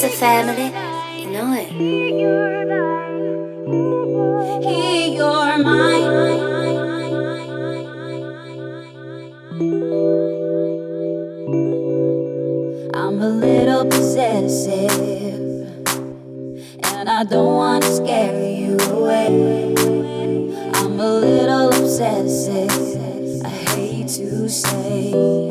It's a family, you know it. Hey, you're. I'm a little possessive, and I don't want to scare you away. I'm a little obsessive, I hate to say.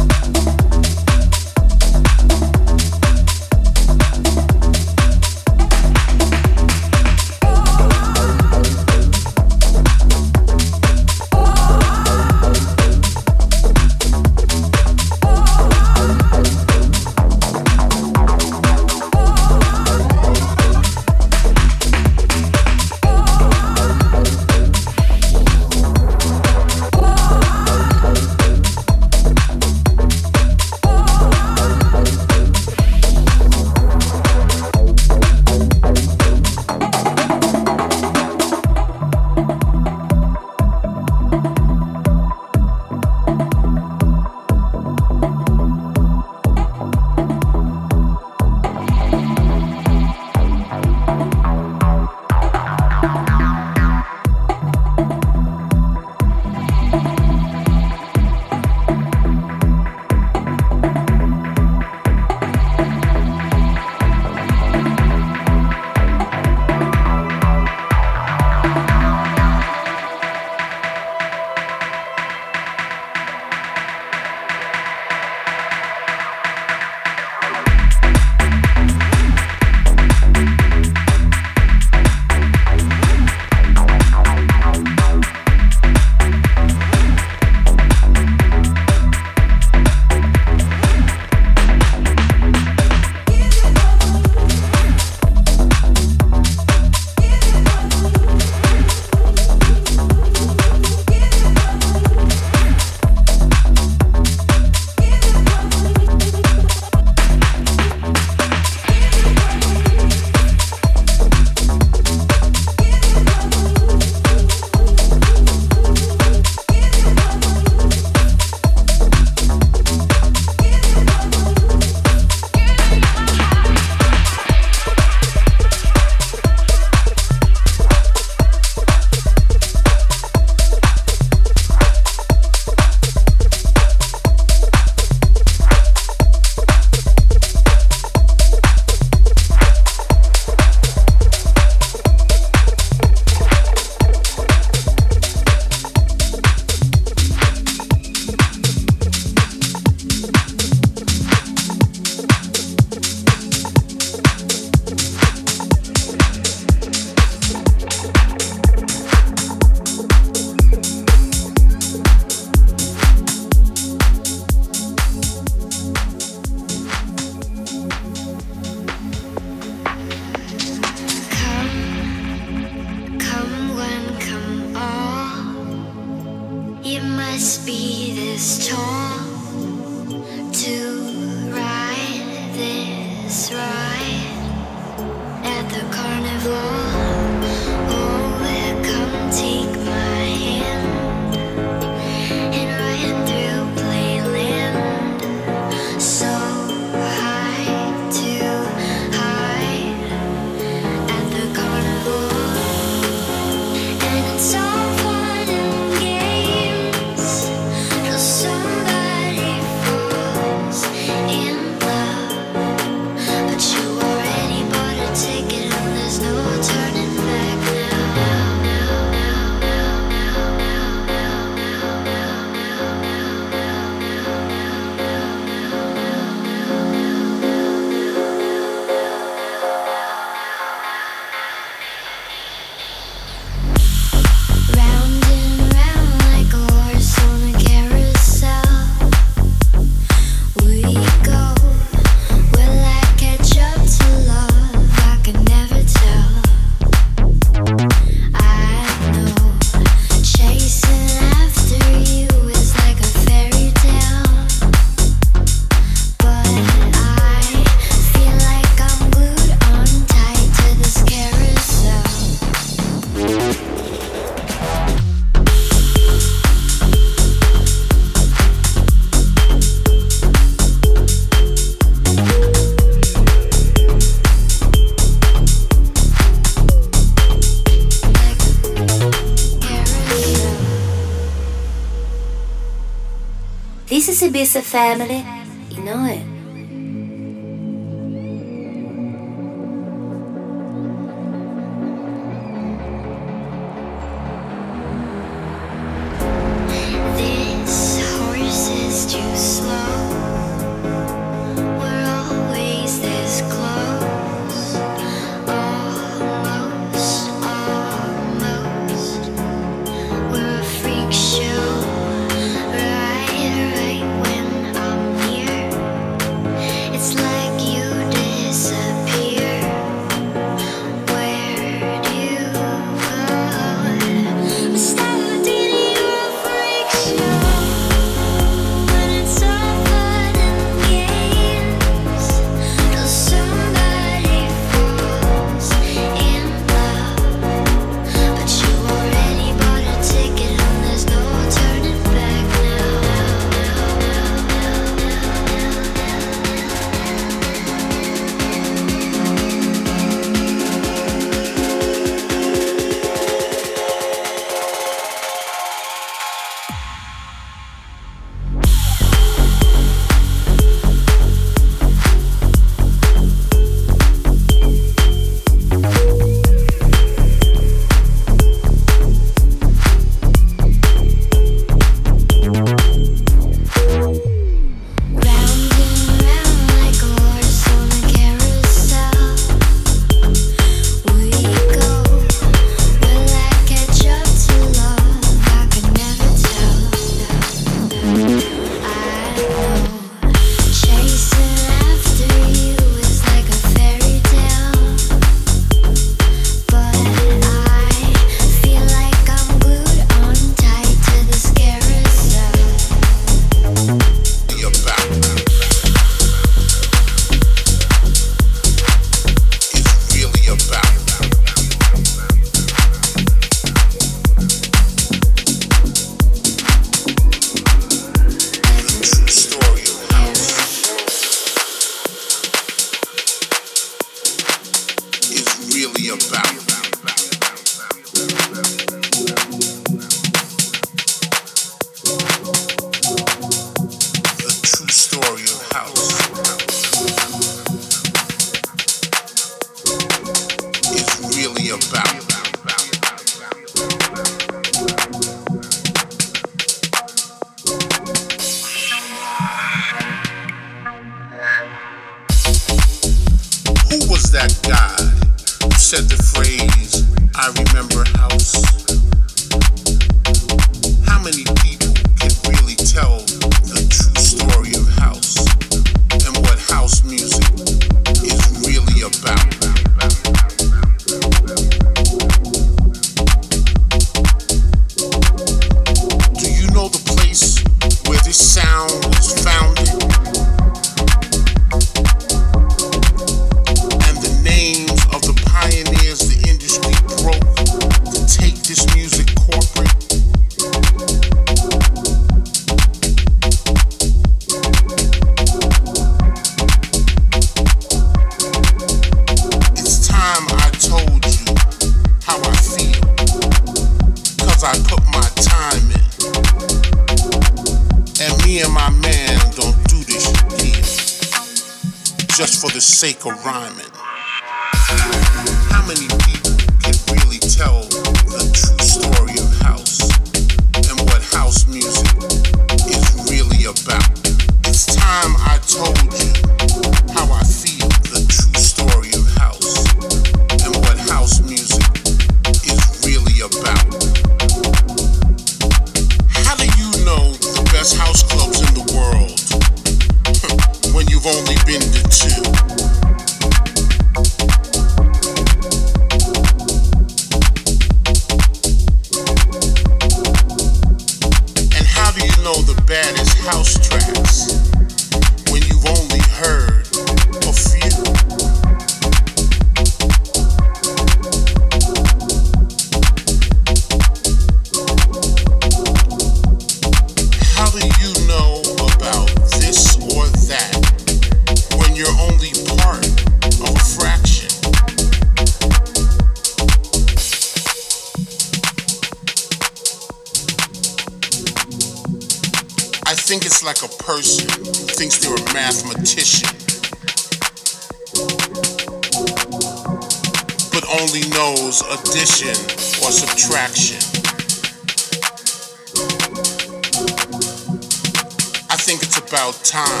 think it's about time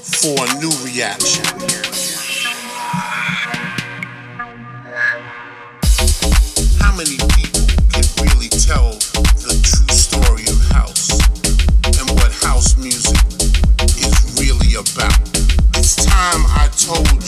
for a new reaction. How many people can really tell the true story of house and what house music is really about? It's time I told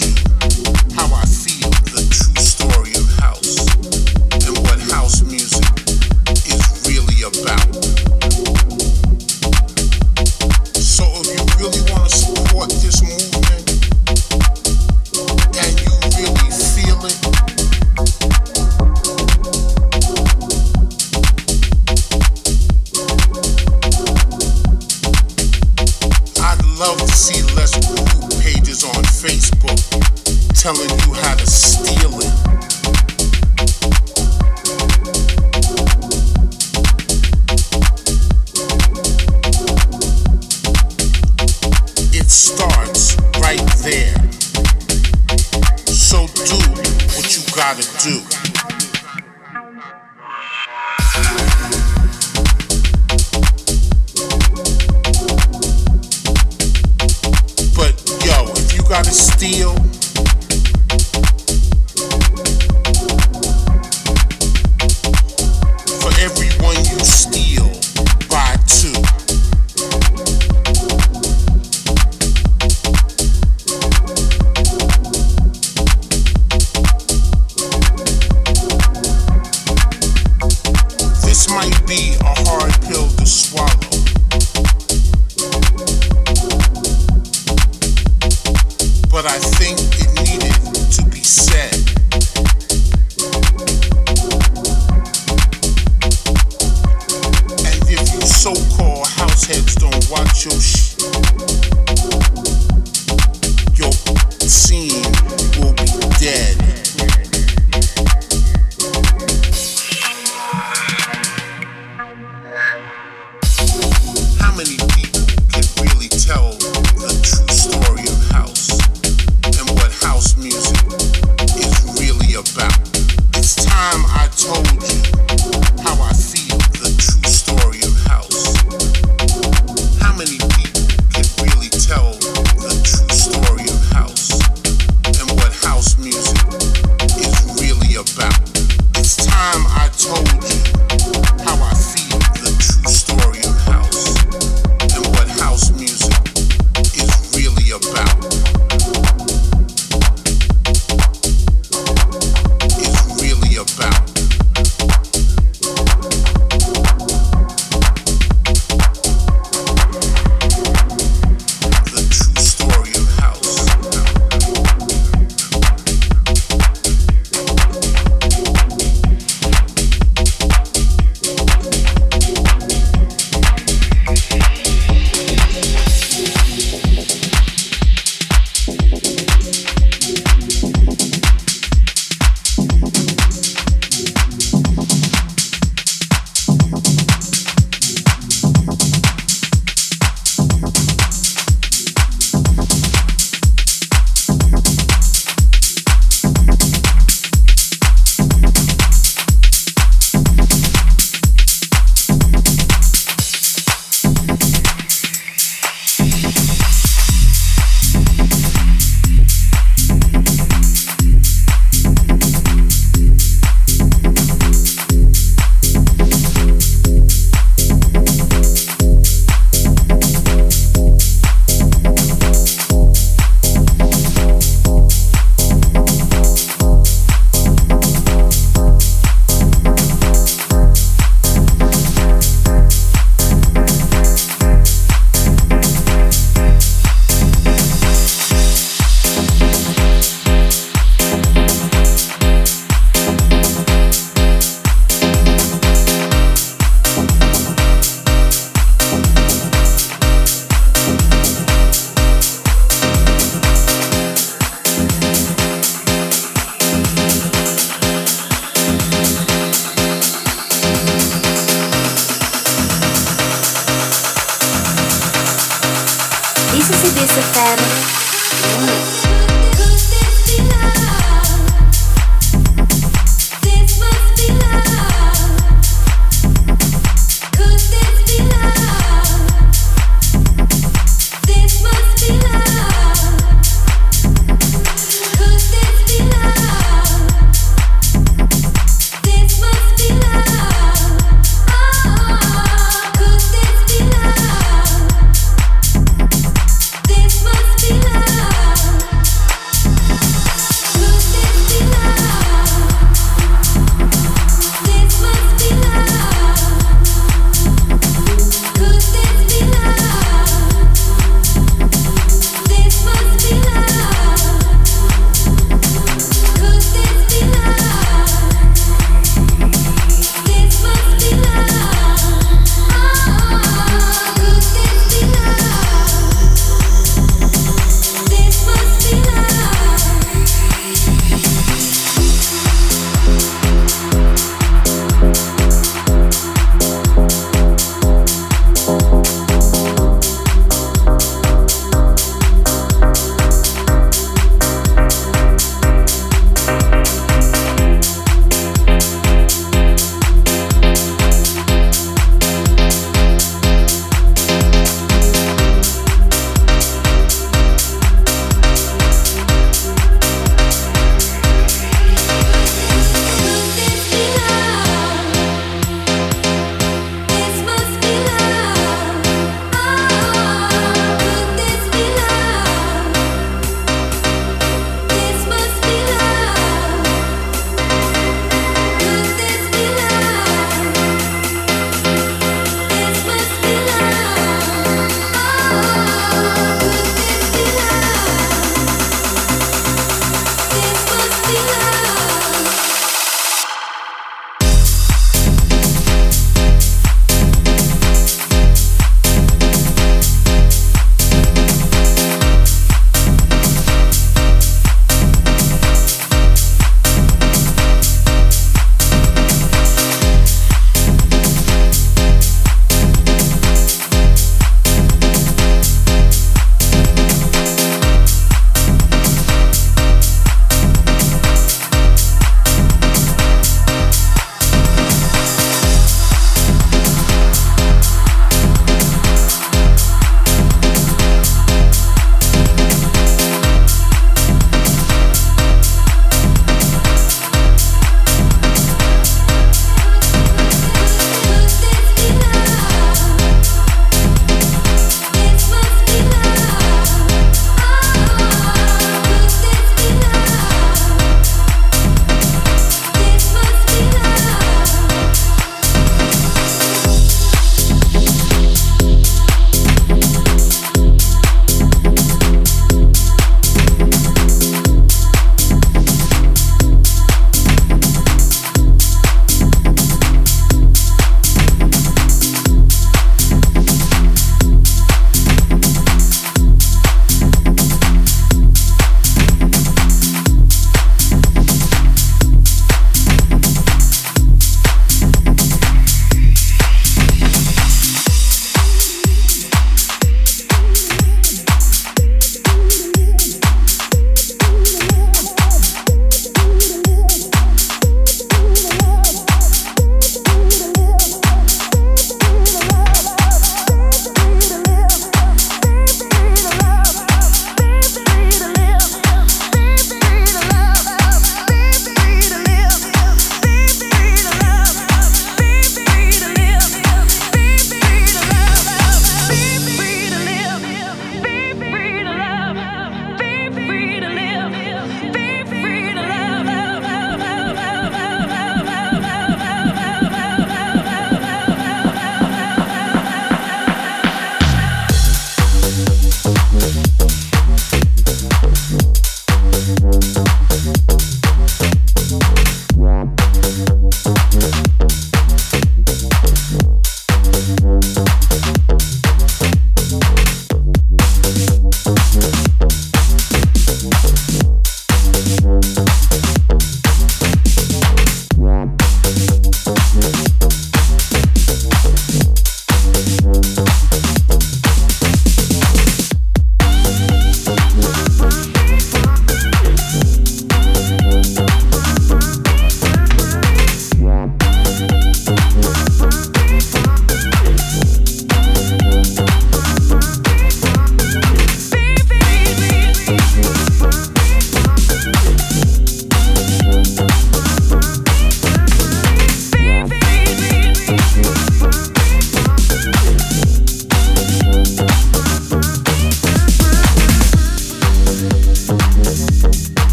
don't watch your shit. Your scene will be dead.